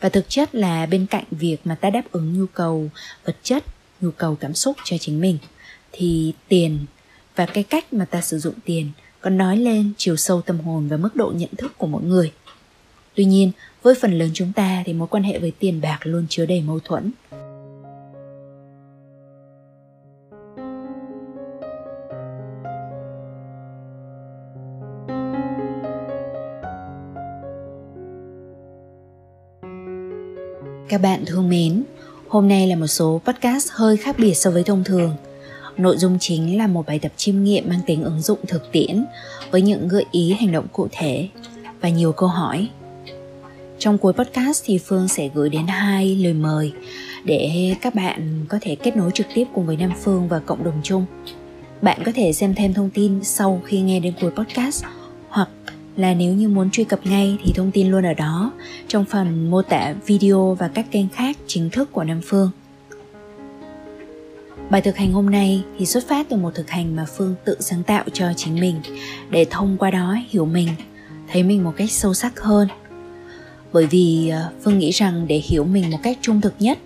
và thực chất là bên cạnh việc mà ta đáp ứng nhu cầu vật chất, nhu cầu cảm xúc cho chính mình, thì tiền và cái cách mà ta sử dụng tiền còn nói lên chiều sâu tâm hồn và mức độ nhận thức của mỗi người. Tuy nhiên, với phần lớn chúng ta thì mối quan hệ với tiền bạc luôn chứa đầy mâu thuẫn. Các bạn thương mến, hôm nay là một số podcast hơi khác biệt so với thông thường. Nội dung chính là một bài tập chiêm nghiệm mang tính ứng dụng thực tiễn với những gợi ý hành động cụ thể và nhiều câu hỏi. Trong cuối podcast thì Phương sẽ gửi đến hai lời mời để các bạn có thể kết nối trực tiếp cùng với Nam Phương và cộng đồng chung. Bạn có thể xem thêm thông tin sau khi nghe đến cuối podcast là nếu như muốn truy cập ngay thì thông tin luôn ở đó trong phần mô tả video và các kênh khác chính thức của Nam Phương. Bài thực hành hôm nay thì xuất phát từ một thực hành mà Phương tự sáng tạo cho chính mình để thông qua đó hiểu mình, thấy mình một cách sâu sắc hơn. Bởi vì ờ, Phương nghĩ rằng để hiểu mình một cách trung thực nhất,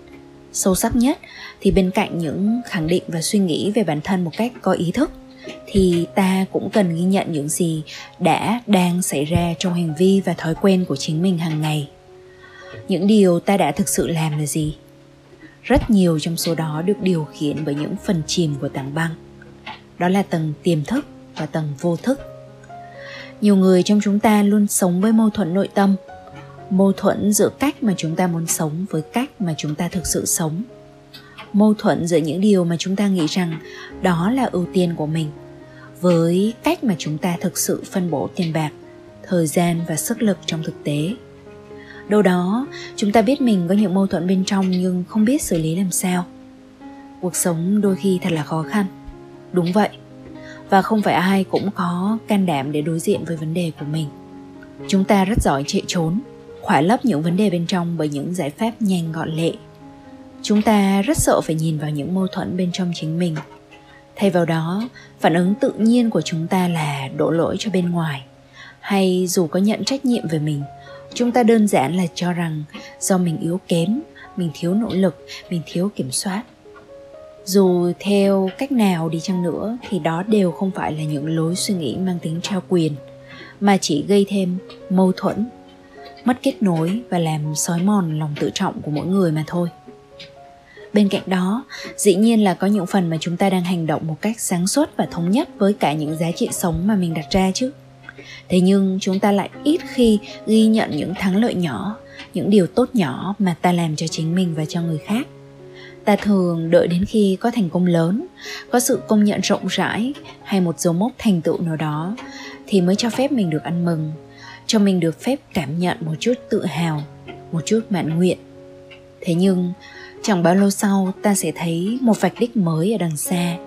sâu sắc nhất thì bên cạnh những khẳng định và suy nghĩ về bản thân một cách có ý thức thì ta cũng cần ghi nhận những gì đã, đang xảy ra trong hành vi và thói quen của chính mình hàng ngày. Những điều ta đã thực sự làm là gì? Rất nhiều trong số đó được điều khiển bởi những phần chìm của tảng băng. Đó là tầng tiềm thức và tầng vô thức. Nhiều người trong chúng ta luôn sống với mâu thuẫn nội tâm, mâu thuẫn giữa cách mà chúng ta muốn sống với cách mà chúng ta thực sự sống mâu thuẫn giữa những điều mà chúng ta nghĩ rằng đó là ưu tiên của mình. Với cách mà chúng ta thực sự phân bổ tiền bạc, thời gian và sức lực trong thực tế. Đâu đó, chúng ta biết mình có những mâu thuẫn bên trong nhưng không biết xử lý làm sao. Cuộc sống đôi khi thật là khó khăn. Đúng vậy. Và không phải ai cũng có can đảm để đối diện với vấn đề của mình. Chúng ta rất giỏi chạy trốn, khỏa lấp những vấn đề bên trong bởi những giải pháp nhanh gọn lẹ chúng ta rất sợ phải nhìn vào những mâu thuẫn bên trong chính mình. Thay vào đó, phản ứng tự nhiên của chúng ta là đổ lỗi cho bên ngoài. Hay dù có nhận trách nhiệm về mình, chúng ta đơn giản là cho rằng do mình yếu kém, mình thiếu nỗ lực, mình thiếu kiểm soát. Dù theo cách nào đi chăng nữa thì đó đều không phải là những lối suy nghĩ mang tính trao quyền, mà chỉ gây thêm mâu thuẫn, mất kết nối và làm xói mòn lòng tự trọng của mỗi người mà thôi bên cạnh đó, dĩ nhiên là có những phần mà chúng ta đang hành động một cách sáng suốt và thống nhất với cả những giá trị sống mà mình đặt ra chứ. Thế nhưng chúng ta lại ít khi ghi nhận những thắng lợi nhỏ, những điều tốt nhỏ mà ta làm cho chính mình và cho người khác. Ta thường đợi đến khi có thành công lớn, có sự công nhận rộng rãi hay một dấu mốc thành tựu nào đó thì mới cho phép mình được ăn mừng, cho mình được phép cảm nhận một chút tự hào, một chút mãn nguyện. Thế nhưng chẳng bao lâu sau, ta sẽ thấy một vạch đích mới ở đằng xa.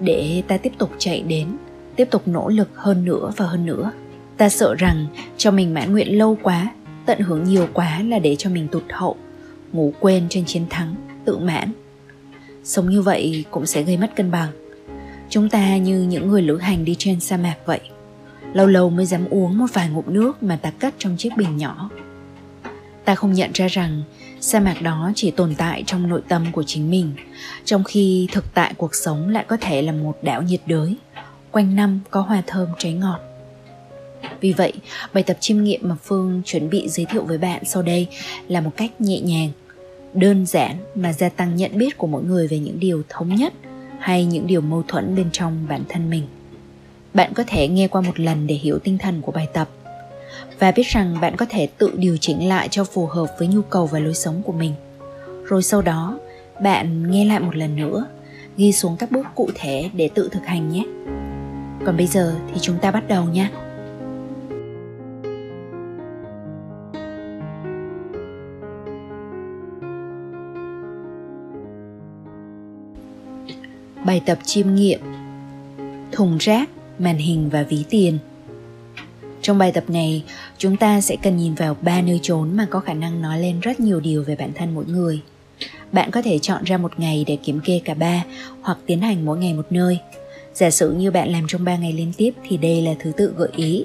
Để ta tiếp tục chạy đến, tiếp tục nỗ lực hơn nữa và hơn nữa. Ta sợ rằng cho mình mãn nguyện lâu quá, tận hưởng nhiều quá là để cho mình tụt hậu, ngủ quên trên chiến thắng, tự mãn. Sống như vậy cũng sẽ gây mất cân bằng. Chúng ta như những người lữ hành đi trên sa mạc vậy. Lâu lâu mới dám uống một vài ngụm nước mà ta cất trong chiếc bình nhỏ. Ta không nhận ra rằng sa mạc đó chỉ tồn tại trong nội tâm của chính mình, trong khi thực tại cuộc sống lại có thể là một đảo nhiệt đới, quanh năm có hoa thơm trái ngọt. Vì vậy, bài tập chiêm nghiệm mà phương chuẩn bị giới thiệu với bạn sau đây là một cách nhẹ nhàng, đơn giản mà gia tăng nhận biết của mỗi người về những điều thống nhất hay những điều mâu thuẫn bên trong bản thân mình. Bạn có thể nghe qua một lần để hiểu tinh thần của bài tập và biết rằng bạn có thể tự điều chỉnh lại cho phù hợp với nhu cầu và lối sống của mình. Rồi sau đó, bạn nghe lại một lần nữa, ghi xuống các bước cụ thể để tự thực hành nhé. Còn bây giờ thì chúng ta bắt đầu nhé bài tập chiêm nghiệm, thùng rác, màn hình và ví tiền trong bài tập này, chúng ta sẽ cần nhìn vào ba nơi trốn mà có khả năng nói lên rất nhiều điều về bản thân mỗi người. Bạn có thể chọn ra một ngày để kiểm kê cả ba hoặc tiến hành mỗi ngày một nơi. Giả sử như bạn làm trong 3 ngày liên tiếp thì đây là thứ tự gợi ý.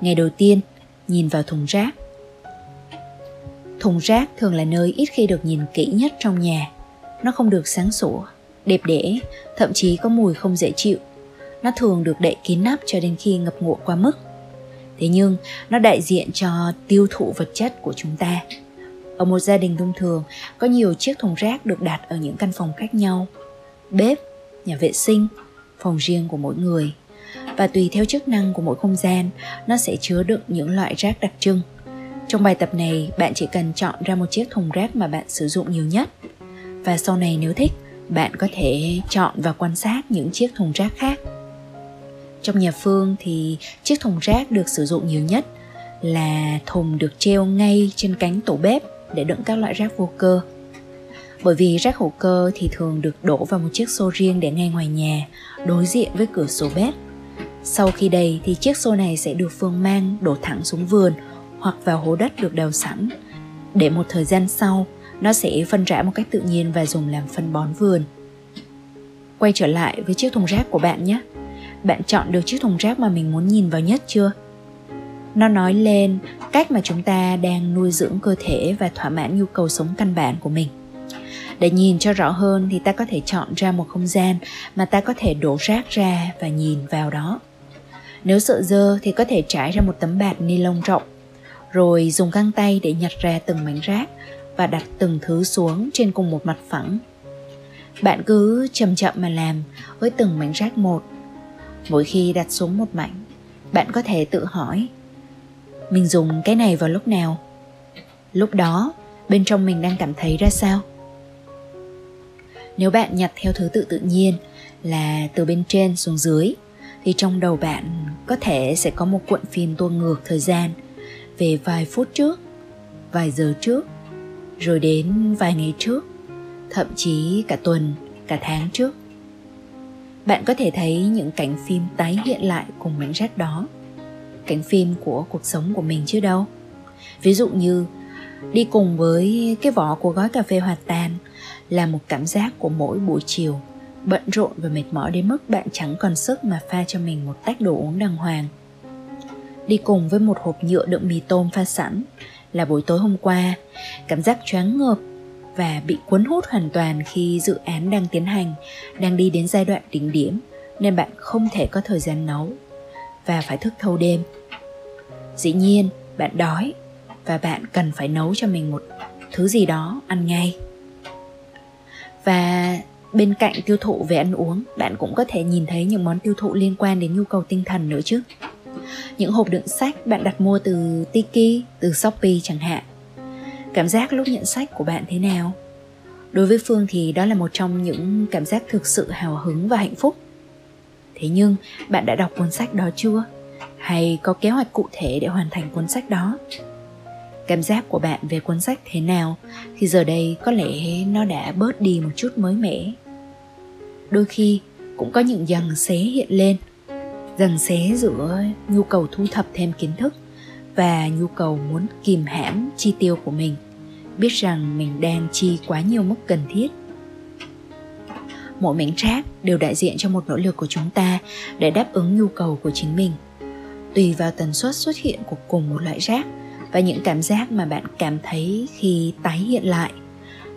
Ngày đầu tiên, nhìn vào thùng rác. Thùng rác thường là nơi ít khi được nhìn kỹ nhất trong nhà. Nó không được sáng sủa, đẹp đẽ, thậm chí có mùi không dễ chịu. Nó thường được đậy kín nắp cho đến khi ngập ngụa qua mức. Thế nhưng nó đại diện cho tiêu thụ vật chất của chúng ta. Ở một gia đình thông thường, có nhiều chiếc thùng rác được đặt ở những căn phòng khác nhau. Bếp, nhà vệ sinh, phòng riêng của mỗi người. Và tùy theo chức năng của mỗi không gian, nó sẽ chứa đựng những loại rác đặc trưng. Trong bài tập này, bạn chỉ cần chọn ra một chiếc thùng rác mà bạn sử dụng nhiều nhất. Và sau này nếu thích, bạn có thể chọn và quan sát những chiếc thùng rác khác. Trong nhà Phương thì chiếc thùng rác được sử dụng nhiều nhất là thùng được treo ngay trên cánh tủ bếp để đựng các loại rác vô cơ. Bởi vì rác hữu cơ thì thường được đổ vào một chiếc xô riêng để ngay ngoài nhà, đối diện với cửa sổ bếp. Sau khi đầy thì chiếc xô này sẽ được Phương mang đổ thẳng xuống vườn hoặc vào hố đất được đào sẵn. Để một thời gian sau, nó sẽ phân rã một cách tự nhiên và dùng làm phân bón vườn. Quay trở lại với chiếc thùng rác của bạn nhé. Bạn chọn được chiếc thùng rác mà mình muốn nhìn vào nhất chưa? Nó nói lên cách mà chúng ta đang nuôi dưỡng cơ thể và thỏa mãn nhu cầu sống căn bản của mình. Để nhìn cho rõ hơn thì ta có thể chọn ra một không gian mà ta có thể đổ rác ra và nhìn vào đó. Nếu sợ dơ thì có thể trải ra một tấm bạt ni lông rộng, rồi dùng găng tay để nhặt ra từng mảnh rác và đặt từng thứ xuống trên cùng một mặt phẳng. Bạn cứ chậm chậm mà làm với từng mảnh rác một. Mỗi khi đặt xuống một mảnh, bạn có thể tự hỏi mình dùng cái này vào lúc nào? Lúc đó, bên trong mình đang cảm thấy ra sao? Nếu bạn nhặt theo thứ tự tự nhiên là từ bên trên xuống dưới thì trong đầu bạn có thể sẽ có một cuộn phim tua ngược thời gian về vài phút trước, vài giờ trước, rồi đến vài ngày trước, thậm chí cả tuần, cả tháng trước. Bạn có thể thấy những cảnh phim tái hiện lại cùng mảnh rác đó. Cảnh phim của cuộc sống của mình chứ đâu. Ví dụ như, đi cùng với cái vỏ của gói cà phê hòa tan là một cảm giác của mỗi buổi chiều, bận rộn và mệt mỏi đến mức bạn chẳng còn sức mà pha cho mình một tách đồ uống đàng hoàng đi cùng với một hộp nhựa đựng mì tôm pha sẵn là buổi tối hôm qua, cảm giác choáng ngợp và bị cuốn hút hoàn toàn khi dự án đang tiến hành đang đi đến giai đoạn đỉnh điểm nên bạn không thể có thời gian nấu. Và phải thức thâu đêm. Dĩ nhiên bạn đói và bạn cần phải nấu cho mình một thứ gì đó ăn ngay. Và bên cạnh tiêu thụ về ăn uống bạn cũng có thể nhìn thấy những món tiêu thụ liên quan đến nhu cầu tinh thần nữa chứ. Những hộp đựng sách bạn đặt mua từ Tiki, từ Shopee chẳng hạn. Cảm giác lúc nhận sách của bạn thế nào? Đối với Phương thì đó là một trong những cảm giác thực sự hào hứng và hạnh phúc. Thế nhưng, bạn đã đọc cuốn sách đó chưa? Hay có kế hoạch cụ thể để hoàn thành cuốn sách đó? Cảm giác của bạn về cuốn sách thế nào thì giờ đây có lẽ nó đã bớt đi một chút mới mẻ. Đôi khi cũng có những dằn xé hiện lên dằn xé giữa nhu cầu thu thập thêm kiến thức và nhu cầu muốn kìm hãm chi tiêu của mình biết rằng mình đang chi quá nhiều mức cần thiết. Mỗi mảnh rác đều đại diện cho một nỗ lực của chúng ta để đáp ứng nhu cầu của chính mình. Tùy vào tần suất xuất hiện của cùng một loại rác và những cảm giác mà bạn cảm thấy khi tái hiện lại,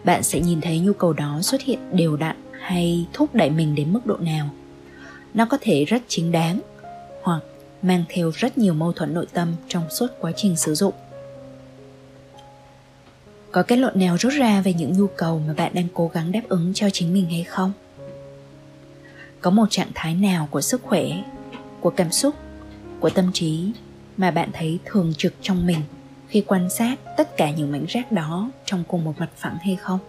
bạn sẽ nhìn thấy nhu cầu đó xuất hiện đều đặn hay thúc đẩy mình đến mức độ nào. Nó có thể rất chính đáng hoặc mang theo rất nhiều mâu thuẫn nội tâm trong suốt quá trình sử dụng có kết luận nào rút ra về những nhu cầu mà bạn đang cố gắng đáp ứng cho chính mình hay không? Có một trạng thái nào của sức khỏe, của cảm xúc, của tâm trí mà bạn thấy thường trực trong mình khi quan sát tất cả những mảnh rác đó trong cùng một mặt phẳng hay không?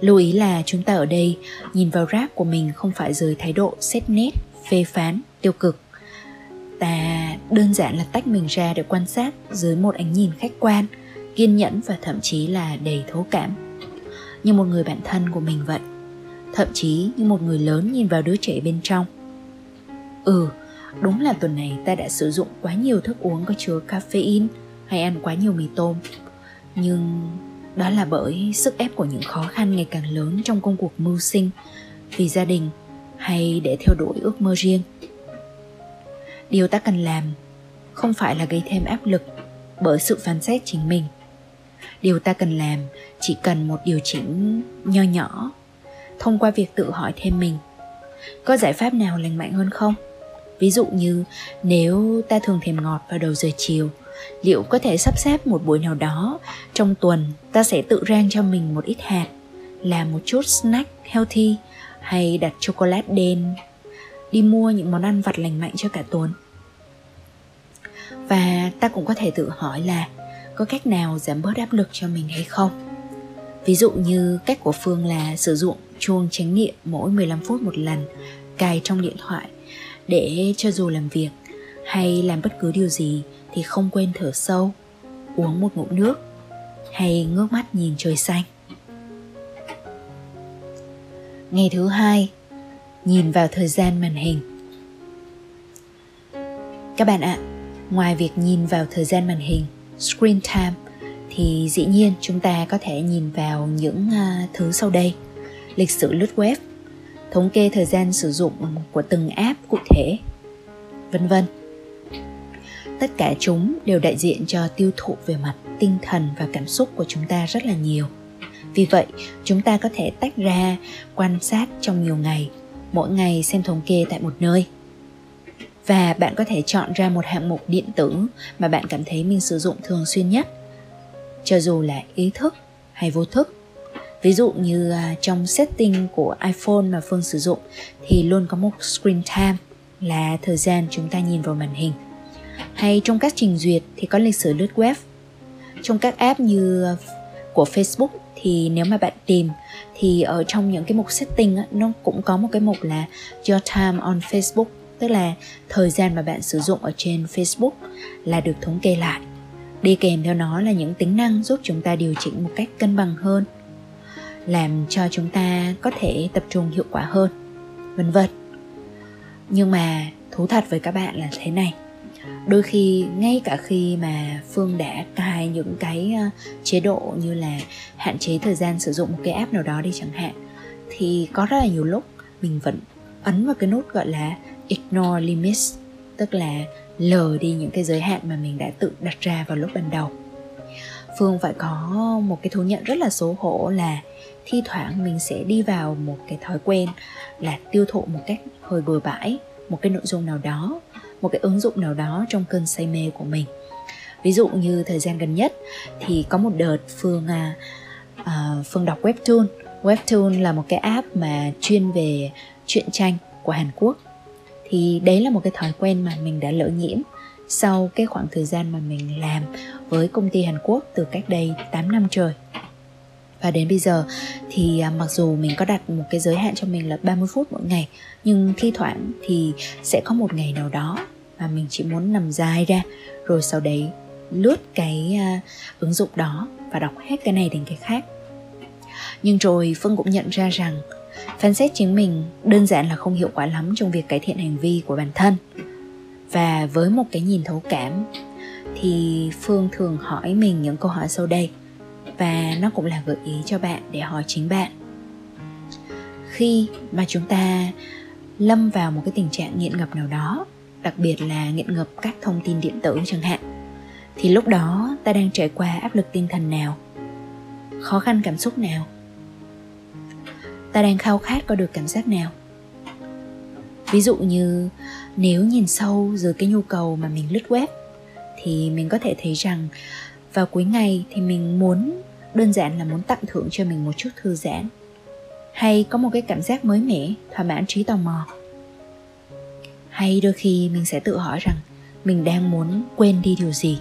Lưu ý là chúng ta ở đây nhìn vào rác của mình không phải dưới thái độ xét nét, phê phán, tiêu cực. Ta đơn giản là tách mình ra để quan sát dưới một ánh nhìn khách quan kiên nhẫn và thậm chí là đầy thấu cảm. Như một người bạn thân của mình vậy. Thậm chí như một người lớn nhìn vào đứa trẻ bên trong. Ừ đúng là tuần này ta đã sử dụng quá nhiều thức uống có chứa caffeine hay ăn quá nhiều mì tôm. Nhưng đó là bởi sức ép của những khó khăn ngày càng lớn trong công cuộc mưu sinh vì gia đình hay để theo đuổi ước mơ riêng. Điều ta cần làm không phải là gây thêm áp lực bởi sự phán xét chính mình điều ta cần làm, chỉ cần một điều chỉnh nho nhỏ. Thông qua việc tự hỏi thêm mình, có giải pháp nào lành mạnh hơn không? Ví dụ như, nếu ta thường thèm ngọt vào đầu giờ chiều, liệu có thể sắp xếp một buổi nào đó trong tuần ta sẽ tự rang cho mình một ít hạt, làm một chút snack healthy hay đặt chocolate đen, đi mua những món ăn vặt lành mạnh cho cả tuần? Và ta cũng có thể tự hỏi là có cách nào giảm bớt áp lực cho mình hay không? Ví dụ như cách của phương là sử dụng chuông chánh niệm mỗi 15 phút một lần, cài trong điện thoại để cho dù làm việc hay làm bất cứ điều gì thì không quên thở sâu, uống một ngụm nước hay ngước mắt nhìn trời xanh. Ngày thứ hai, nhìn vào thời gian màn hình. Các bạn ạ, ngoài việc nhìn vào thời gian màn hình screen time thì dĩ nhiên chúng ta có thể nhìn vào những uh, thứ sau đây. Lịch sử lướt web thống kê thời gian sử dụng của từng app cụ thể vân vân. Tất cả chúng đều đại diện cho tiêu thụ về mặt tinh thần và cảm xúc của chúng ta rất là nhiều. Vì vậy chúng ta có thể tách ra quan sát trong nhiều ngày mỗi ngày xem thống kê tại một nơi và bạn có thể chọn ra một hạng mục điện tử mà bạn cảm thấy mình sử dụng thường xuyên nhất. Cho dù là ý thức hay vô thức. Ví dụ như à, trong setting của iphone mà phương sử dụng thì luôn có một screen time là thời gian chúng ta nhìn vào màn hình. Hay trong các trình duyệt thì có lịch sử lướt web. Trong các app như à, của facebook thì nếu mà bạn tìm thì ở trong những cái mục setting á, nó cũng có một cái mục là your time on facebook tức là thời gian mà bạn sử dụng ở trên facebook là được thống kê lại. Đi kèm theo nó là những tính năng giúp chúng ta điều chỉnh một cách cân bằng hơn, làm cho chúng ta có thể tập trung hiệu quả hơn, vân vân. Nhưng mà thú thật với các bạn là thế này, đôi khi, ngay cả khi mà phương đã cài những cái ờ, chế độ như là hạn chế thời gian sử dụng một cái app nào đó đi chẳng hạn, thì có rất là nhiều lúc mình vẫn ấn vào cái nút gọi là ignore limits tức là lờ đi những cái giới hạn mà mình đã tự đặt ra vào lúc ban đầu. Phương phải có một cái thú nhận rất là xấu hổ là thi thoảng mình sẽ đi vào một cái thói quen là tiêu thụ một cách hơi bừa bãi một cái nội dung nào đó một cái ứng dụng nào đó trong cơn say mê của mình. Ví dụ như thời gian gần nhất thì có một đợt phương à, à, phương đọc webtoon. Webtoon là một cái app mà chuyên về truyện tranh của hàn quốc thì đấy là một cái thói quen mà mình đã lỡ nhiễm. Sau cái khoảng thời gian mà mình làm với công ty Hàn Quốc từ cách đây 8 năm trời. Và đến bây giờ thì à, mặc dù mình có đặt một cái giới hạn cho mình là 30 phút mỗi ngày, nhưng thi thoảng thì sẽ có một ngày nào đó mà mình chỉ muốn nằm dài ra, rồi sau đấy lướt cái à, ứng dụng đó và đọc hết cái này đến cái khác. Nhưng rồi phương cũng nhận ra rằng phán xét chính mình đơn giản là không hiệu quả lắm trong việc cải thiện hành vi của bản thân. Và với một cái nhìn thấu cảm, thì phương thường hỏi mình những câu hỏi sau đây. Và nó cũng là gợi ý cho bạn để hỏi chính bạn. Khi mà chúng ta lâm vào một cái tình trạng nghiện ngập nào đó, đặc biệt là nghiện ngập các thông tin điện tử chẳng hạn, thì lúc đó ta đang trải qua áp lực tinh thần nào? Khó khăn cảm xúc nào? Ta đang khao khát có được cảm giác nào? Ví dụ như, nếu nhìn sâu dưới cái nhu cầu mà mình lướt web, thì mình có thể thấy rằng vào cuối ngày thì mình muốn, đơn giản là muốn tặng thưởng cho mình một chút thư giãn. Hay có một cái cảm giác mới mẻ, thỏa mãn trí tò mò. Hay đôi khi mình sẽ tự hỏi rằng mình đang muốn quên đi điều gì?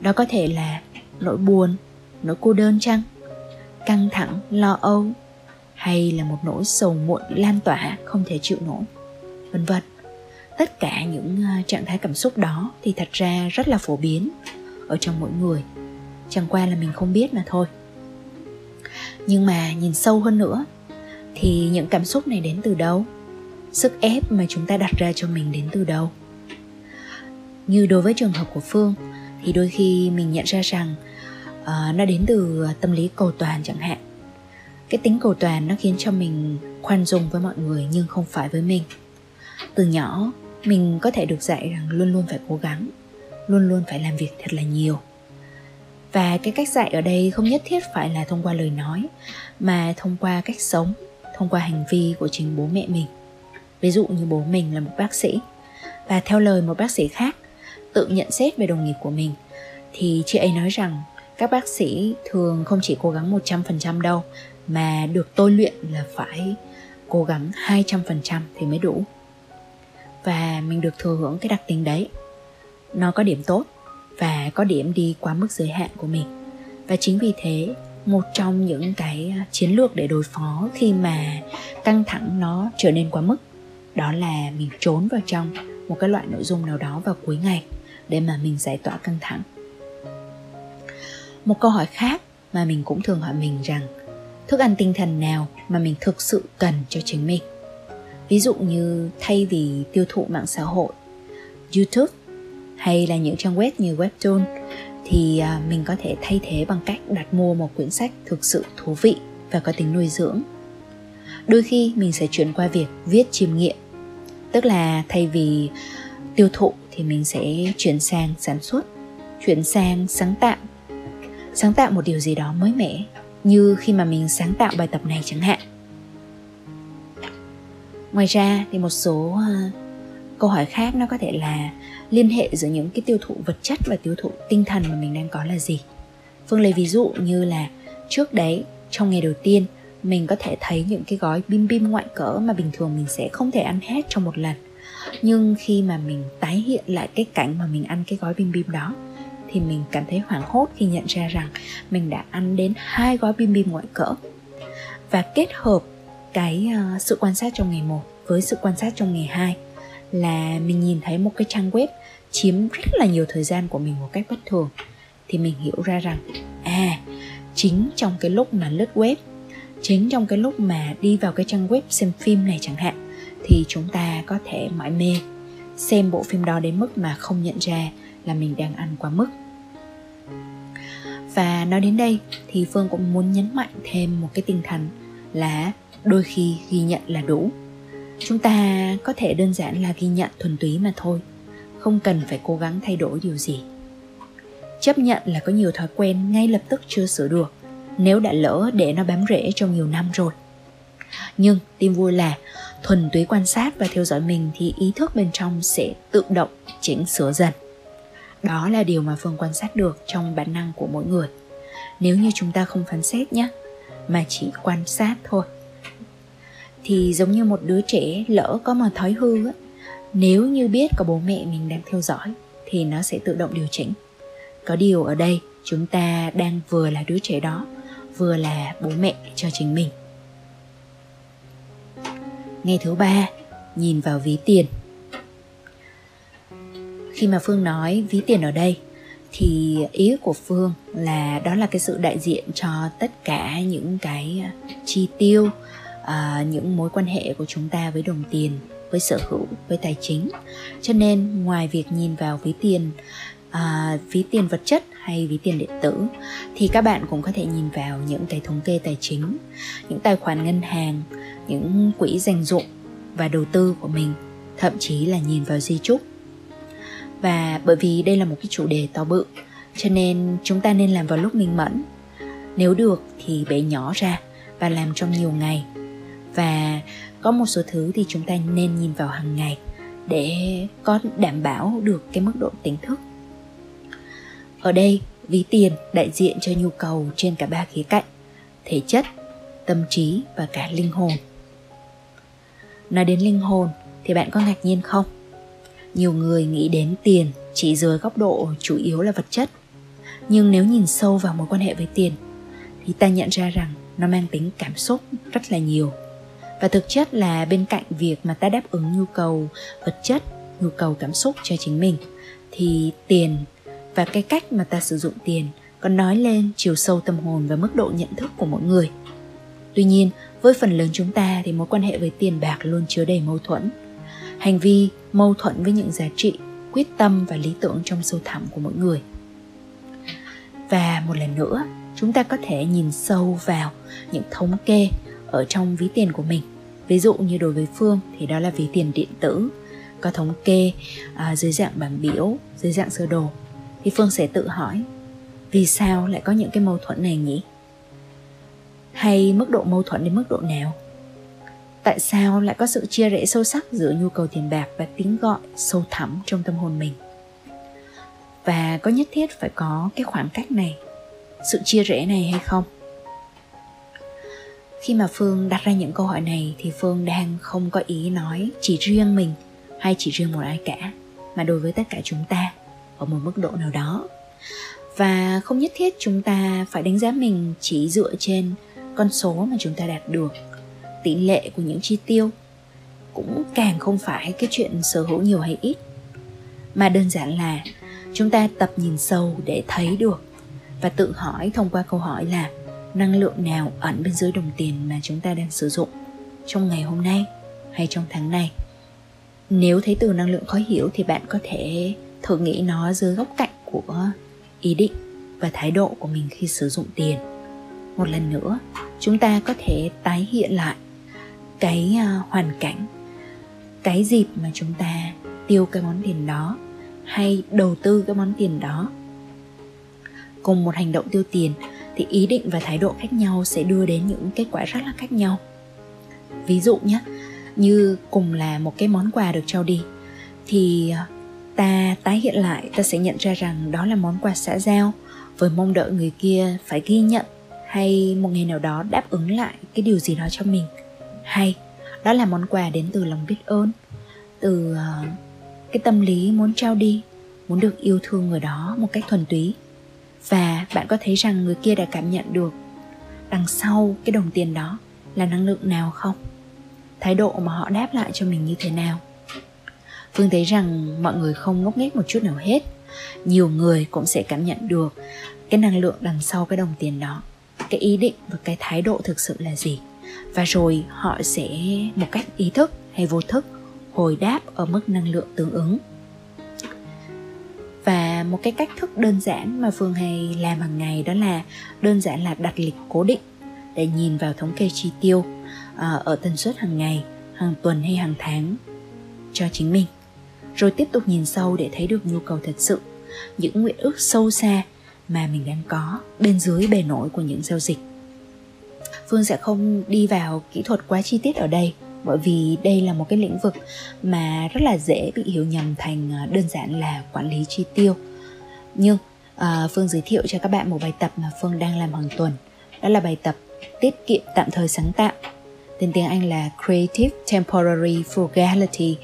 Đó có thể là nỗi buồn, nỗi cô đơn chăng? Căng thẳng, lo âu hay là một nỗi sầu muộn lan tỏa không thể chịu nổi vân vân. Tất cả những ờ, trạng thái cảm xúc đó thì thật ra rất là phổ biến ở trong mỗi người chẳng qua là mình không biết mà thôi. Nhưng mà nhìn sâu hơn nữa thì những cảm xúc này đến từ đâu? Sức ép mà chúng ta đặt ra cho mình đến từ đâu? Như đối với trường hợp của phương thì đôi khi mình nhận ra rằng uh, nó đến từ tâm lý cầu toàn chẳng hạn cái tính cầu toàn nó khiến cho mình khoan dung với mọi người nhưng không phải với mình. Từ nhỏ, mình có thể được dạy rằng luôn luôn phải cố gắng, luôn luôn phải làm việc thật là nhiều. Và cái cách dạy ở đây không nhất thiết phải là thông qua lời nói, mà thông qua cách sống, thông qua hành vi của chính bố mẹ mình. Ví dụ như bố mình là một bác sĩ, và theo lời một bác sĩ khác, tự nhận xét về đồng nghiệp của mình, thì chị ấy nói rằng các bác sĩ thường không chỉ cố gắng 100% đâu mà được tôi luyện là phải cố gắng 200% thì mới đủ. Và mình được thừa hưởng cái đặc tính đấy. Nó có điểm tốt và có điểm đi quá mức giới hạn của mình. Và chính vì thế, một trong những cái chiến lược để đối phó khi mà căng thẳng nó trở nên quá mức đó là mình trốn vào trong một cái loại nội dung nào đó vào cuối ngày để mà mình giải tỏa căng thẳng một câu hỏi khác mà mình cũng thường hỏi mình rằng thức ăn tinh thần nào mà mình thực sự cần cho chính mình. Ví dụ như thay vì tiêu thụ mạng xã hội, youtube hay là những trang web như webtoon thì à, mình có thể thay thế bằng cách đặt mua một quyển sách thực sự thú vị và có tính nuôi dưỡng. Đôi khi mình sẽ chuyển qua việc viết chiêm nghiệm, tức là thay vì tiêu thụ thì mình sẽ chuyển sang sản xuất, chuyển sang sáng tạo. Sáng tạo một điều gì đó mới mẻ như khi mà mình sáng tạo bài tập này chẳng hạn. Ngoài ra thì một số uh, câu hỏi khác nó có thể là liên hệ giữa những cái tiêu thụ vật chất và tiêu thụ tinh thần mà mình đang có là gì. Phương lấy ví dụ như là trước đấy trong ngày đầu tiên mình có thể thấy những cái gói bim bim ngoại cỡ mà bình thường mình sẽ không thể ăn hết trong một lần. Nhưng khi mà mình tái hiện lại cái cảnh mà mình ăn cái gói bim bim đó thì mình cảm thấy hoảng hốt khi nhận ra rằng mình đã ăn đến hai gói bim bim ngoại cỡ. Và kết hợp cái uh, sự quan sát trong ngày một với sự quan sát trong ngày 2 là mình nhìn thấy một cái trang web chiếm rất là nhiều thời gian của mình một cách bất thường. Thì mình hiểu ra rằng à chính trong cái lúc mà lướt web chính trong cái lúc mà đi vào cái trang web xem phim này chẳng hạn thì chúng ta có thể mãi mê xem bộ phim đó đến mức mà không nhận ra là mình đang ăn quá mức và nói đến đây thì phương cũng muốn nhấn mạnh thêm một cái tinh thần là đôi khi ghi nhận là đủ. Chúng ta có thể đơn giản là ghi nhận thuần túy mà thôi, không cần phải cố gắng thay đổi điều gì. Chấp nhận là có nhiều thói quen ngay lập tức chưa sửa được, nếu đã lỡ để nó bám rễ trong nhiều năm rồi. Nhưng tin vui là thuần túy quan sát và theo dõi mình thì ý thức bên trong sẽ tự động chỉnh sửa dần đó là điều mà phương quan sát được trong bản năng của mỗi người. Nếu như chúng ta không phán xét nhé, mà chỉ quan sát thôi. Thì giống như một đứa trẻ lỡ có mà thói hư á, nếu như biết có bố mẹ mình đang theo dõi, thì nó sẽ tự động điều chỉnh. Có điều ở đây, chúng ta đang vừa là đứa trẻ đó, vừa là bố mẹ cho chính mình. Ngày thứ ba, nhìn vào ví tiền khi mà phương nói ví tiền ở đây thì ý của phương là đó là cái sự đại diện cho tất cả những cái à, chi tiêu uh, những mối quan hệ của chúng ta với đồng tiền với sở hữu với tài chính. Cho nên ngoài việc nhìn vào ví tiền uh, ví tiền vật chất hay ví tiền điện tử thì các bạn cũng có thể nhìn vào những cái thống kê tài chính những tài khoản ngân hàng những quỹ dành dụng và đầu tư của mình thậm chí là nhìn vào di chúc và bởi vì đây là một cái chủ đề to bự, cho nên chúng ta nên làm vào lúc minh mẫn. Nếu được thì bể nhỏ ra và làm trong nhiều ngày. Và có một số thứ thì chúng ta nên nhìn vào hàng ngày để có đảm bảo được cái mức độ tỉnh thức. Ở đây, ví tiền đại diện cho nhu cầu trên cả ba khía cạnh, thể chất, tâm trí và cả linh hồn. Nói đến linh hồn thì bạn có ngạc nhiên không? Nhiều người nghĩ đến tiền chỉ dưới góc độ chủ yếu là vật chất. Nhưng nếu nhìn sâu vào mối quan hệ với tiền, thì ta nhận ra rằng nó mang tính cảm xúc rất là nhiều. Và thực chất là bên cạnh việc mà ta đáp ứng nhu cầu vật chất, nhu cầu cảm xúc cho chính mình, thì tiền và cái cách mà ta sử dụng tiền còn nói lên chiều sâu tâm hồn và mức độ nhận thức của mỗi người. Tuy nhiên, với phần lớn chúng ta thì mối quan hệ với tiền bạc luôn chứa đầy mâu thuẫn hành vi mâu thuẫn với những giá trị quyết tâm và lý tưởng trong sâu thẳm của mỗi người. Và một lần nữa chúng ta có thể nhìn sâu vào những thống kê ở trong ví tiền của mình. Ví dụ như đối với phương thì đó là ví tiền điện tử có thống kê à, dưới dạng bảng biểu dưới dạng sơ đồ. Thì phương sẽ tự hỏi vì sao lại có những cái mâu thuẫn này nhỉ? Hay mức độ mâu thuẫn đến mức độ nào? Tại sao lại có sự chia rẽ sâu sắc giữa nhu cầu tiền bạc và tiếng gọi sâu thẳm trong tâm hồn mình? Và có nhất thiết phải có cái khoảng cách này, sự chia rẽ này hay không? Khi mà phương đặt ra những câu hỏi này thì phương đang không có ý nói chỉ riêng mình hay chỉ riêng một ai cả, mà đối với tất cả chúng ta, ở một mức độ nào đó. Và không nhất thiết chúng ta phải đánh giá mình chỉ dựa trên con số mà chúng ta đạt được tỷ lệ của những chi tiêu. Cũng càng không phải cái chuyện sở hữu nhiều hay ít. Mà đơn giản là chúng ta tập nhìn sâu để thấy được và tự hỏi thông qua câu hỏi là năng lượng nào ẩn bên dưới đồng tiền mà chúng ta đang sử dụng trong ngày hôm nay hay trong tháng này. Nếu thấy từ năng lượng khó hiểu thì bạn có thể thử nghĩ nó dưới góc cạnh của ý định và thái độ của mình khi sử dụng tiền. Một lần nữa, chúng ta có thể tái hiện lại cái uh, hoàn cảnh. Cái dịp mà chúng ta tiêu cái món tiền đó hay đầu tư cái món tiền đó. Cùng một hành động tiêu tiền thì ý định và thái độ khác nhau sẽ đưa đến những kết quả rất là khác nhau. Ví dụ nhé như cùng là một cái món quà được trao đi thì à, ta tái hiện lại ta sẽ nhận ra rằng đó là món quà xã giao với mong đợi người kia phải ghi nhận hay một ngày nào đó đáp ứng lại cái điều gì đó cho mình hay. Đó là món quà đến từ lòng biết ơn, từ ờ, cái tâm lý muốn trao đi, muốn được yêu thương người đó một cách thuần túy. Và bạn có thấy rằng người kia đã cảm nhận được đằng sau cái đồng tiền đó là năng lượng nào không? Thái độ mà họ đáp lại cho mình như thế nào? Phương thấy rằng mọi người không ngốc nghếch một chút nào hết. Nhiều người cũng sẽ cảm nhận được cái năng lượng đằng sau cái đồng tiền đó. Cái ý định và cái thái độ thực sự là gì? Và rồi họ sẽ một cách ý thức hay vô thức hồi đáp ở mức năng lượng tương ứng. Và một cái cách thức đơn giản mà phương hay làm hàng ngày đó là đơn giản là đặt lịch cố định để nhìn vào thống kê chi tiêu à, ở tần suất hàng ngày, hàng tuần hay hàng tháng cho chính mình. Rồi tiếp tục nhìn sâu để thấy được nhu cầu thật sự, những nguyện ước sâu xa mà mình đang có bên dưới bề nổi của những giao dịch phương sẽ không đi vào kỹ thuật quá chi tiết ở đây bởi vì đây là một cái lĩnh vực mà rất là dễ bị hiểu nhầm thành à, đơn giản là quản lý chi tiêu. Nhưng à, phương giới thiệu cho các bạn một bài tập mà phương đang làm hàng tuần. Đó là bài tập tiết kiệm tạm thời sáng tạo. Tên tiếng anh là creative temporary frugality.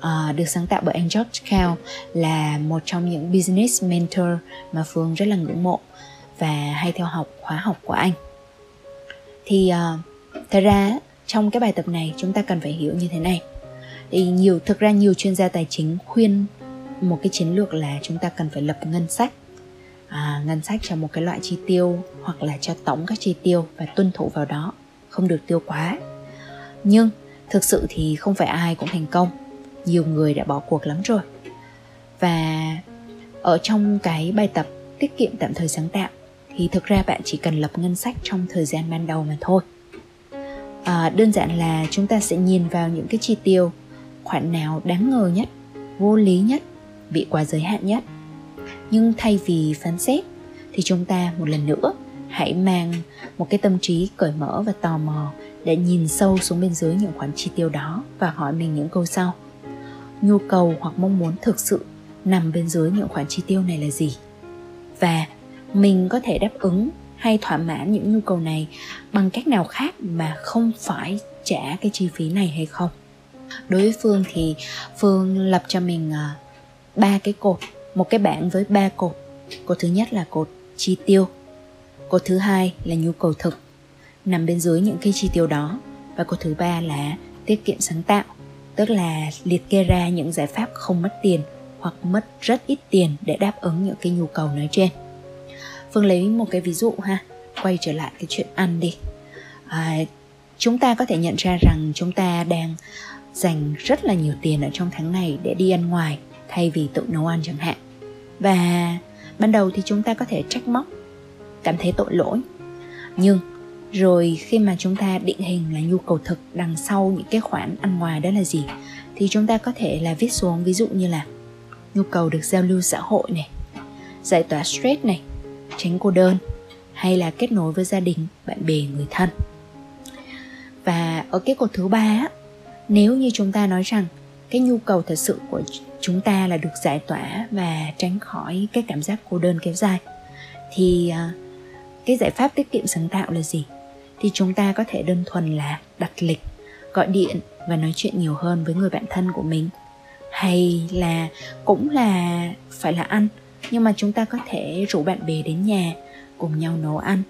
À, được sáng tạo bởi anh George Cao là một trong những business mentor mà phương rất là ngưỡng mộ và hay theo học khóa học của anh thì uh, thật ra trong cái bài tập này chúng ta cần phải hiểu như thế này. Thì nhiều thực ra nhiều chuyên gia tài chính khuyên một cái chiến lược là chúng ta cần phải lập ngân sách à, ngân sách cho một cái loại chi tiêu hoặc là cho tổng các chi tiêu và tuân thủ vào đó không được tiêu quá. Nhưng thực sự thì không phải ai cũng thành công. Nhiều người đã bỏ cuộc lắm rồi. Và ở trong cái bài tập tiết kiệm tạm thời sáng tạo thì thực ra bạn chỉ cần lập ngân sách trong thời gian ban đầu mà thôi. À, đơn giản là chúng ta sẽ nhìn vào những cái chi tiêu khoản nào đáng ngờ nhất vô lý nhất bị quá giới hạn nhất. Nhưng thay vì phán xét thì chúng ta một lần nữa hãy mang một cái tâm trí cởi mở và tò mò để nhìn sâu xuống bên dưới những khoản chi tiêu đó và hỏi mình những câu sau. Nhu cầu hoặc mong muốn thực sự nằm bên dưới những khoản chi tiêu này là gì? Và mình có thể đáp ứng hay thỏa mãn những nhu cầu này bằng cách nào khác mà không phải trả cái chi phí này hay không? Đối với phương thì phương lập cho mình à, ba cái cột. Một cái bảng với ba cột. Cột thứ nhất là cột chi tiêu. Cột thứ hai là nhu cầu thực, nằm bên dưới những cái chi tiêu đó. Và cột thứ ba là tiết kiệm sáng tạo, tức là liệt kê ra những giải pháp không mất tiền hoặc mất rất ít tiền để đáp ứng những cái nhu cầu nói trên phương lấy một cái ví dụ ha. Quay trở lại cái chuyện ăn đi. À, chúng ta có thể nhận ra rằng chúng ta đang dành rất là nhiều tiền ở trong tháng này để đi ăn ngoài thay vì tự nấu ăn chẳng hạn. Và ban đầu thì chúng ta có thể trách móc cảm thấy tội lỗi. Nhưng rồi khi mà chúng ta định hình là nhu cầu thực đằng sau những cái khoản ăn ngoài đó là gì thì chúng ta có thể là viết xuống ví dụ như là nhu cầu được giao lưu xã hội này giải tỏa stress này tránh cô đơn hay là kết nối với gia đình, bạn bè, người thân. Và ở cái cột thứ ba nếu như chúng ta nói rằng cái nhu cầu thật sự của chúng ta là được giải tỏa và tránh khỏi cái cảm giác cô đơn kéo dài, thì à, cái giải pháp tiết kiệm sáng tạo là gì? Thì chúng ta có thể đơn thuần là đặt lịch, gọi điện và nói chuyện nhiều hơn với người bạn thân của mình. Hay là cũng là phải là ăn nhưng mà chúng ta có thể rủ bạn bè đến nhà cùng nhau nấu ăn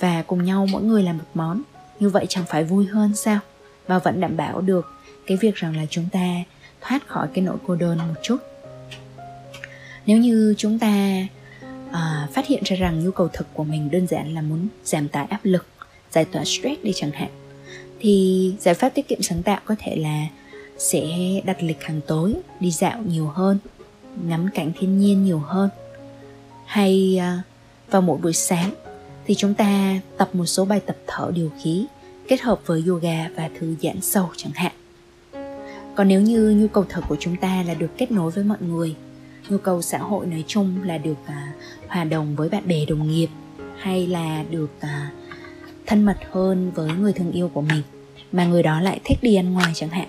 và cùng nhau mỗi người làm một món. Như vậy chẳng phải vui hơn sao? Và vẫn đảm bảo được cái việc rằng là chúng ta thoát khỏi cái nỗi cô đơn một chút. Nếu như chúng ta à, phát hiện ra rằng nhu cầu thực của mình đơn giản là muốn giảm tải áp lực giải tỏa stress đi chẳng hạn thì giải pháp tiết kiệm sáng tạo có thể là sẽ đặt lịch hàng tối đi dạo nhiều hơn ngắm cảnh thiên nhiên nhiều hơn. Hay à, vào mỗi buổi sáng thì chúng ta tập một số bài tập thở điều khí kết hợp với yoga và thư giãn sâu chẳng hạn. Còn nếu như nhu cầu thật của chúng ta là được kết nối với mọi người nhu cầu xã hội nói chung là được à, hòa đồng với bạn bè đồng nghiệp hay là được à, thân mật hơn với người thân yêu của mình mà người đó lại thích đi ăn ngoài chẳng hạn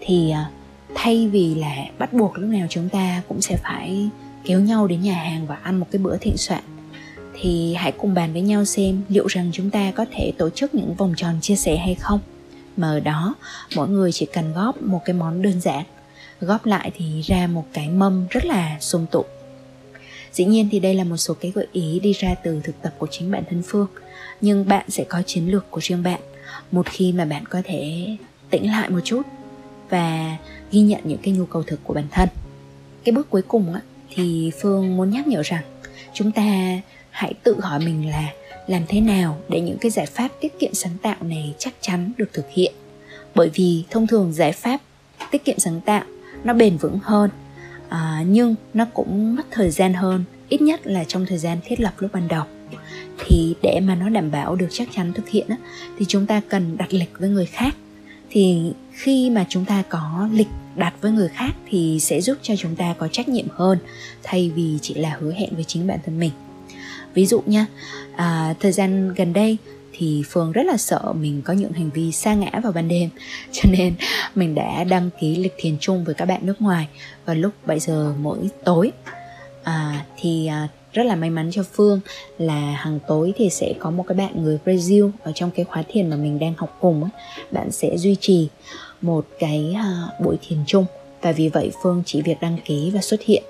thì à, thay vì là bắt buộc lúc nào chúng ta cũng sẽ phải kéo nhau đến nhà hàng và ăn một cái bữa thịnh soạn, thì hãy cùng bàn với nhau xem liệu rằng chúng ta có thể tổ chức những vòng tròn chia sẻ hay không. Mà ở đó, mỗi người chỉ cần góp một cái món đơn giản, góp lại thì ra một cái mâm rất là sung tụ. Dĩ nhiên thì đây là một số cái gợi ý đi ra từ thực tập của chính bản thân phương, nhưng bạn sẽ có chiến lược của riêng bạn, một khi mà bạn có thể tĩnh lại một chút và ghi nhận những cái nhu cầu thực của bản thân. Cái bước cuối cùng á, thì phương muốn nhắc nhở rằng chúng ta hãy tự hỏi mình là làm thế nào để những cái giải pháp tiết kiệm sáng tạo này chắc chắn được thực hiện. Bởi vì thông thường giải pháp tiết kiệm sáng tạo nó bền vững hơn à, nhưng nó cũng mất thời gian hơn ít nhất là trong thời gian thiết lập lúc ban đầu. Thì để mà nó đảm bảo được chắc chắn thực hiện á, thì chúng ta cần đặt lịch với người khác. Thì khi mà chúng ta có lịch đặt với người khác thì sẽ giúp cho chúng ta có trách nhiệm hơn thay vì chỉ là hứa hẹn với chính bản thân mình. Ví dụ nha à, thời gian gần đây thì phương rất là sợ mình có những hành vi sa ngã vào ban đêm cho nên mình đã đăng ký lịch thiền chung với các bạn nước ngoài vào lúc 7 giờ mỗi tối. À, thì à, rất là may mắn cho phương là hàng tối thì sẽ có một cái bạn người brazil ở trong cái khóa thiền mà mình đang học cùng ấy, bạn sẽ duy trì một cái à, buổi thiền chung. Và vì vậy phương chỉ việc đăng ký và xuất hiện.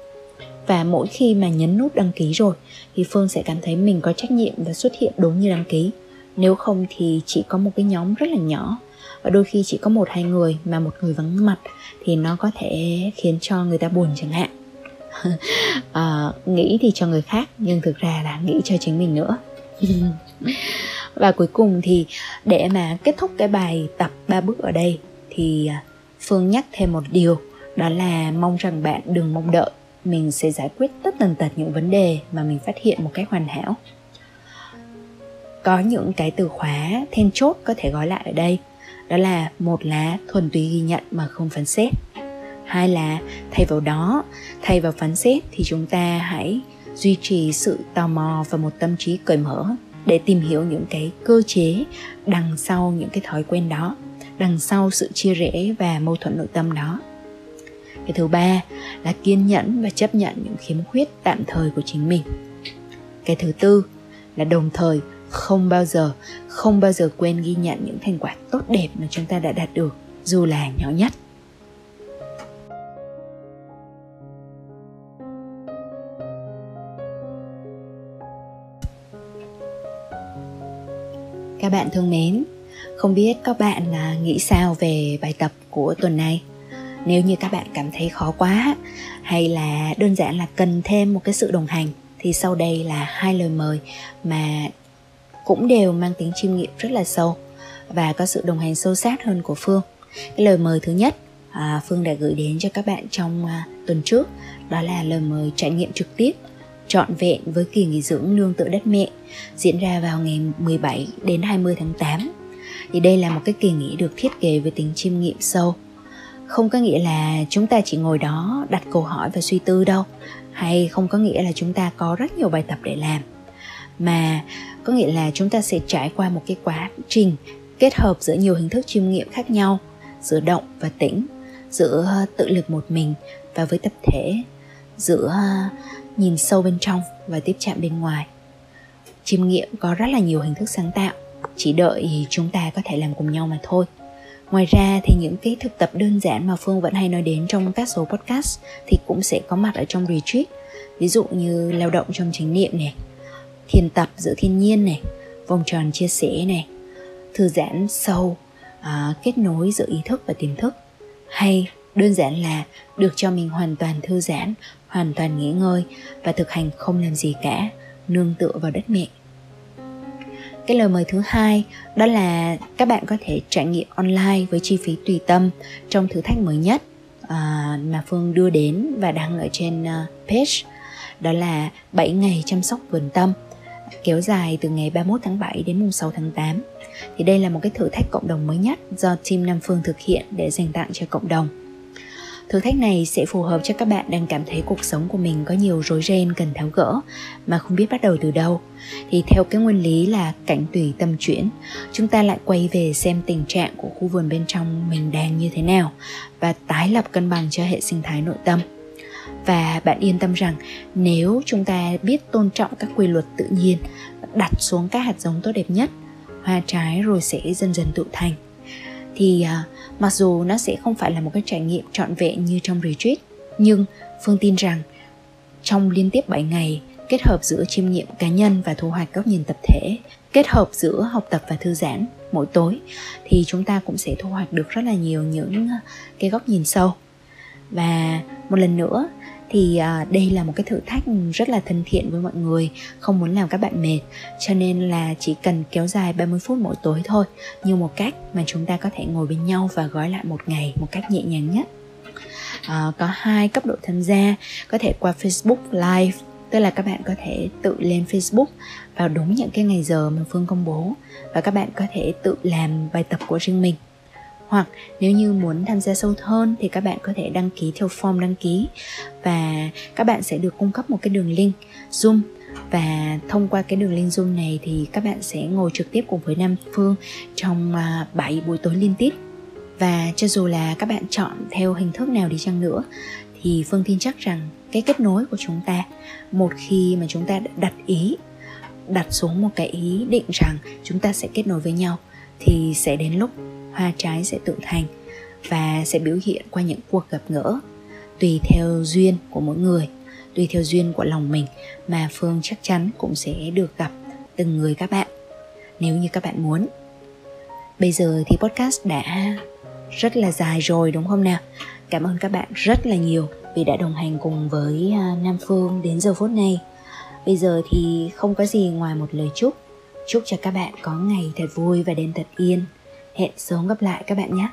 Và mỗi khi mà nhấn nút đăng ký rồi thì phương sẽ cảm thấy mình có trách nhiệm và xuất hiện đúng như đăng ký. Nếu không thì chỉ có một cái nhóm rất là nhỏ. Và đôi khi chỉ có một hai người mà một người vắng mặt thì nó có thể khiến cho người ta buồn chẳng hạn à, nghĩ thì cho người khác nhưng thực ra là nghĩ cho chính mình nữa. Và cuối cùng thì để mà kết thúc cái bài tập ba bước ở đây thì à, phương nhắc thêm một điều đó là mong rằng bạn đừng mong đợi mình sẽ giải quyết tất tần tật những vấn đề mà mình phát hiện một cách hoàn hảo. Có những cái từ khóa then chốt có thể gói lại ở đây đó là một là thuần túy ghi nhận mà không phán xét hai là, thay vào đó, thay vào phán xét thì chúng ta hãy duy trì sự tò mò và một tâm trí cởi mở để tìm hiểu những cái cơ chế đằng sau những cái thói quen đó, đằng sau sự chia rẽ và mâu thuẫn nội tâm đó. Cái thứ ba là kiên nhẫn và chấp nhận những khiếm khuyết tạm thời của chính mình. Cái thứ tư là đồng thời không bao giờ, không bao giờ quên ghi nhận những thành quả tốt đẹp mà chúng ta đã đạt được, dù là nhỏ nhất. Các bạn thân mến. Không biết các bạn à, nghĩ sao về bài tập của tuần này? Nếu như các bạn cảm thấy khó quá, hay là đơn giản là cần thêm một cái sự đồng hành, thì sau đây là hai lời mời mà cũng đều mang tính chiêm nghiệm rất là sâu và có sự đồng hành sâu sát hơn của phương. Cái lời mời thứ nhất à, phương đã gửi đến cho các bạn trong à, tuần trước, đó là lời mời trải nghiệm trực tiếp trọn vẹn với kỳ nghỉ dưỡng nương tựa đất mẹ, diễn ra vào ngày 17 đến 20 tháng 8 thì đây là một cái kỳ nghỉ được thiết kế với tính chiêm nghiệm sâu. Không có nghĩa là chúng ta chỉ ngồi đó đặt câu hỏi và suy tư đâu, hay không có nghĩa là chúng ta có rất nhiều bài tập để làm. Mà có nghĩa là chúng ta sẽ trải qua một cái quá trình kết hợp giữa nhiều hình thức chiêm nghiệm khác nhau, giữa động và tĩnh, giữa tự lực một mình và với tập thể, giữa nhìn sâu bên trong và tiếp chạm bên ngoài. Chiêm nghiệm có rất là nhiều hình thức sáng tạo chỉ đợi chúng ta có thể làm cùng nhau mà thôi. Ngoài ra thì những cái thực tập đơn giản mà phương vẫn hay nói đến trong các số podcast thì cũng sẽ có mặt ở trong retreat. Ví dụ như lao động trong chánh niệm này thiền tập giữa thiên nhiên này vòng tròn chia sẻ này thư giãn sâu à, kết nối giữa ý thức và tiềm thức. Hay đơn giản là được cho mình hoàn toàn thư giãn hoàn toàn nghỉ ngơi và thực hành không làm gì cả nương tựa vào đất mẹ cái lời mời thứ hai đó là các bạn có thể trải nghiệm online với chi phí tùy tâm trong thử thách mới nhất à, mà phương đưa đến và đăng ở trên uh, page đó là 7 ngày chăm sóc vườn tâm kéo dài từ ngày 31 tháng 7 đến mùng 6 tháng 8. Thì đây là một cái thử thách cộng đồng mới nhất do team Nam Phương thực hiện để dành tặng cho cộng đồng. Thử thách này sẽ phù hợp cho các bạn đang cảm thấy cuộc sống của mình có nhiều rối ren cần tháo gỡ mà không biết bắt đầu từ đâu. Thì theo cái nguyên lý là cảnh tùy tâm chuyển, chúng ta lại quay về xem tình trạng của khu vườn bên trong mình đang như thế nào và tái lập cân bằng cho hệ sinh thái nội tâm và bạn yên tâm rằng nếu chúng ta biết tôn trọng các quy luật tự nhiên đặt xuống các hạt giống tốt đẹp nhất hoa trái rồi sẽ dần dần tự thành thì uh, mặc dù nó sẽ không phải là một cái trải nghiệm trọn vẹn như trong retreat nhưng phương tin rằng trong liên tiếp 7 ngày kết hợp giữa chiêm nghiệm cá nhân và thu hoạch góc nhìn tập thể kết hợp giữa học tập và thư giãn mỗi tối thì chúng ta cũng sẽ thu hoạch được rất là nhiều những à, cái góc nhìn sâu. Và một lần nữa thì à, đây là một cái thử thách rất là thân thiện với mọi người không muốn làm các bạn mệt. Cho nên là chỉ cần kéo dài 30 phút mỗi tối thôi như một cách mà chúng ta có thể ngồi bên nhau và gói lại một ngày một cách nhẹ nhàng nhất. À, có hai cấp độ tham gia có thể qua Facebook Live tức là các bạn có thể tự lên Facebook vào đúng những cái ngày giờ mà Phương công bố và các bạn có thể tự làm bài tập của riêng mình hoặc nếu như muốn tham gia sâu hơn thì các bạn có thể đăng ký theo form đăng ký. Và các bạn sẽ được cung cấp một cái đường link Zoom. Và thông qua cái đường link Zoom này thì các bạn sẽ ngồi trực tiếp cùng với Nam Phương trong à, 7 buổi tối liên tiếp. Và cho dù là các bạn chọn theo hình thức nào đi chăng nữa, thì Phương tin chắc rằng cái kết nối của chúng ta, một khi mà chúng ta đã đặt ý, đặt xuống một cái ý định rằng chúng ta sẽ kết nối với nhau, thì sẽ đến lúc hoa trái sẽ tự thành và sẽ biểu hiện qua những cuộc gặp gỡ. Tùy theo duyên của mỗi người, tùy theo duyên của lòng mình mà phương chắc chắn cũng sẽ được gặp từng người các bạn, nếu như các bạn muốn. Bây giờ thì podcast đã rất là dài rồi, đúng không nào? Cảm ơn các bạn rất là nhiều vì đã đồng hành cùng với à, nam phương đến giờ phút này. Bây giờ thì không có gì ngoài một lời chúc. Chúc cho các bạn có ngày thật vui và đêm thật yên hẹn sớm gặp lại các bạn nhé.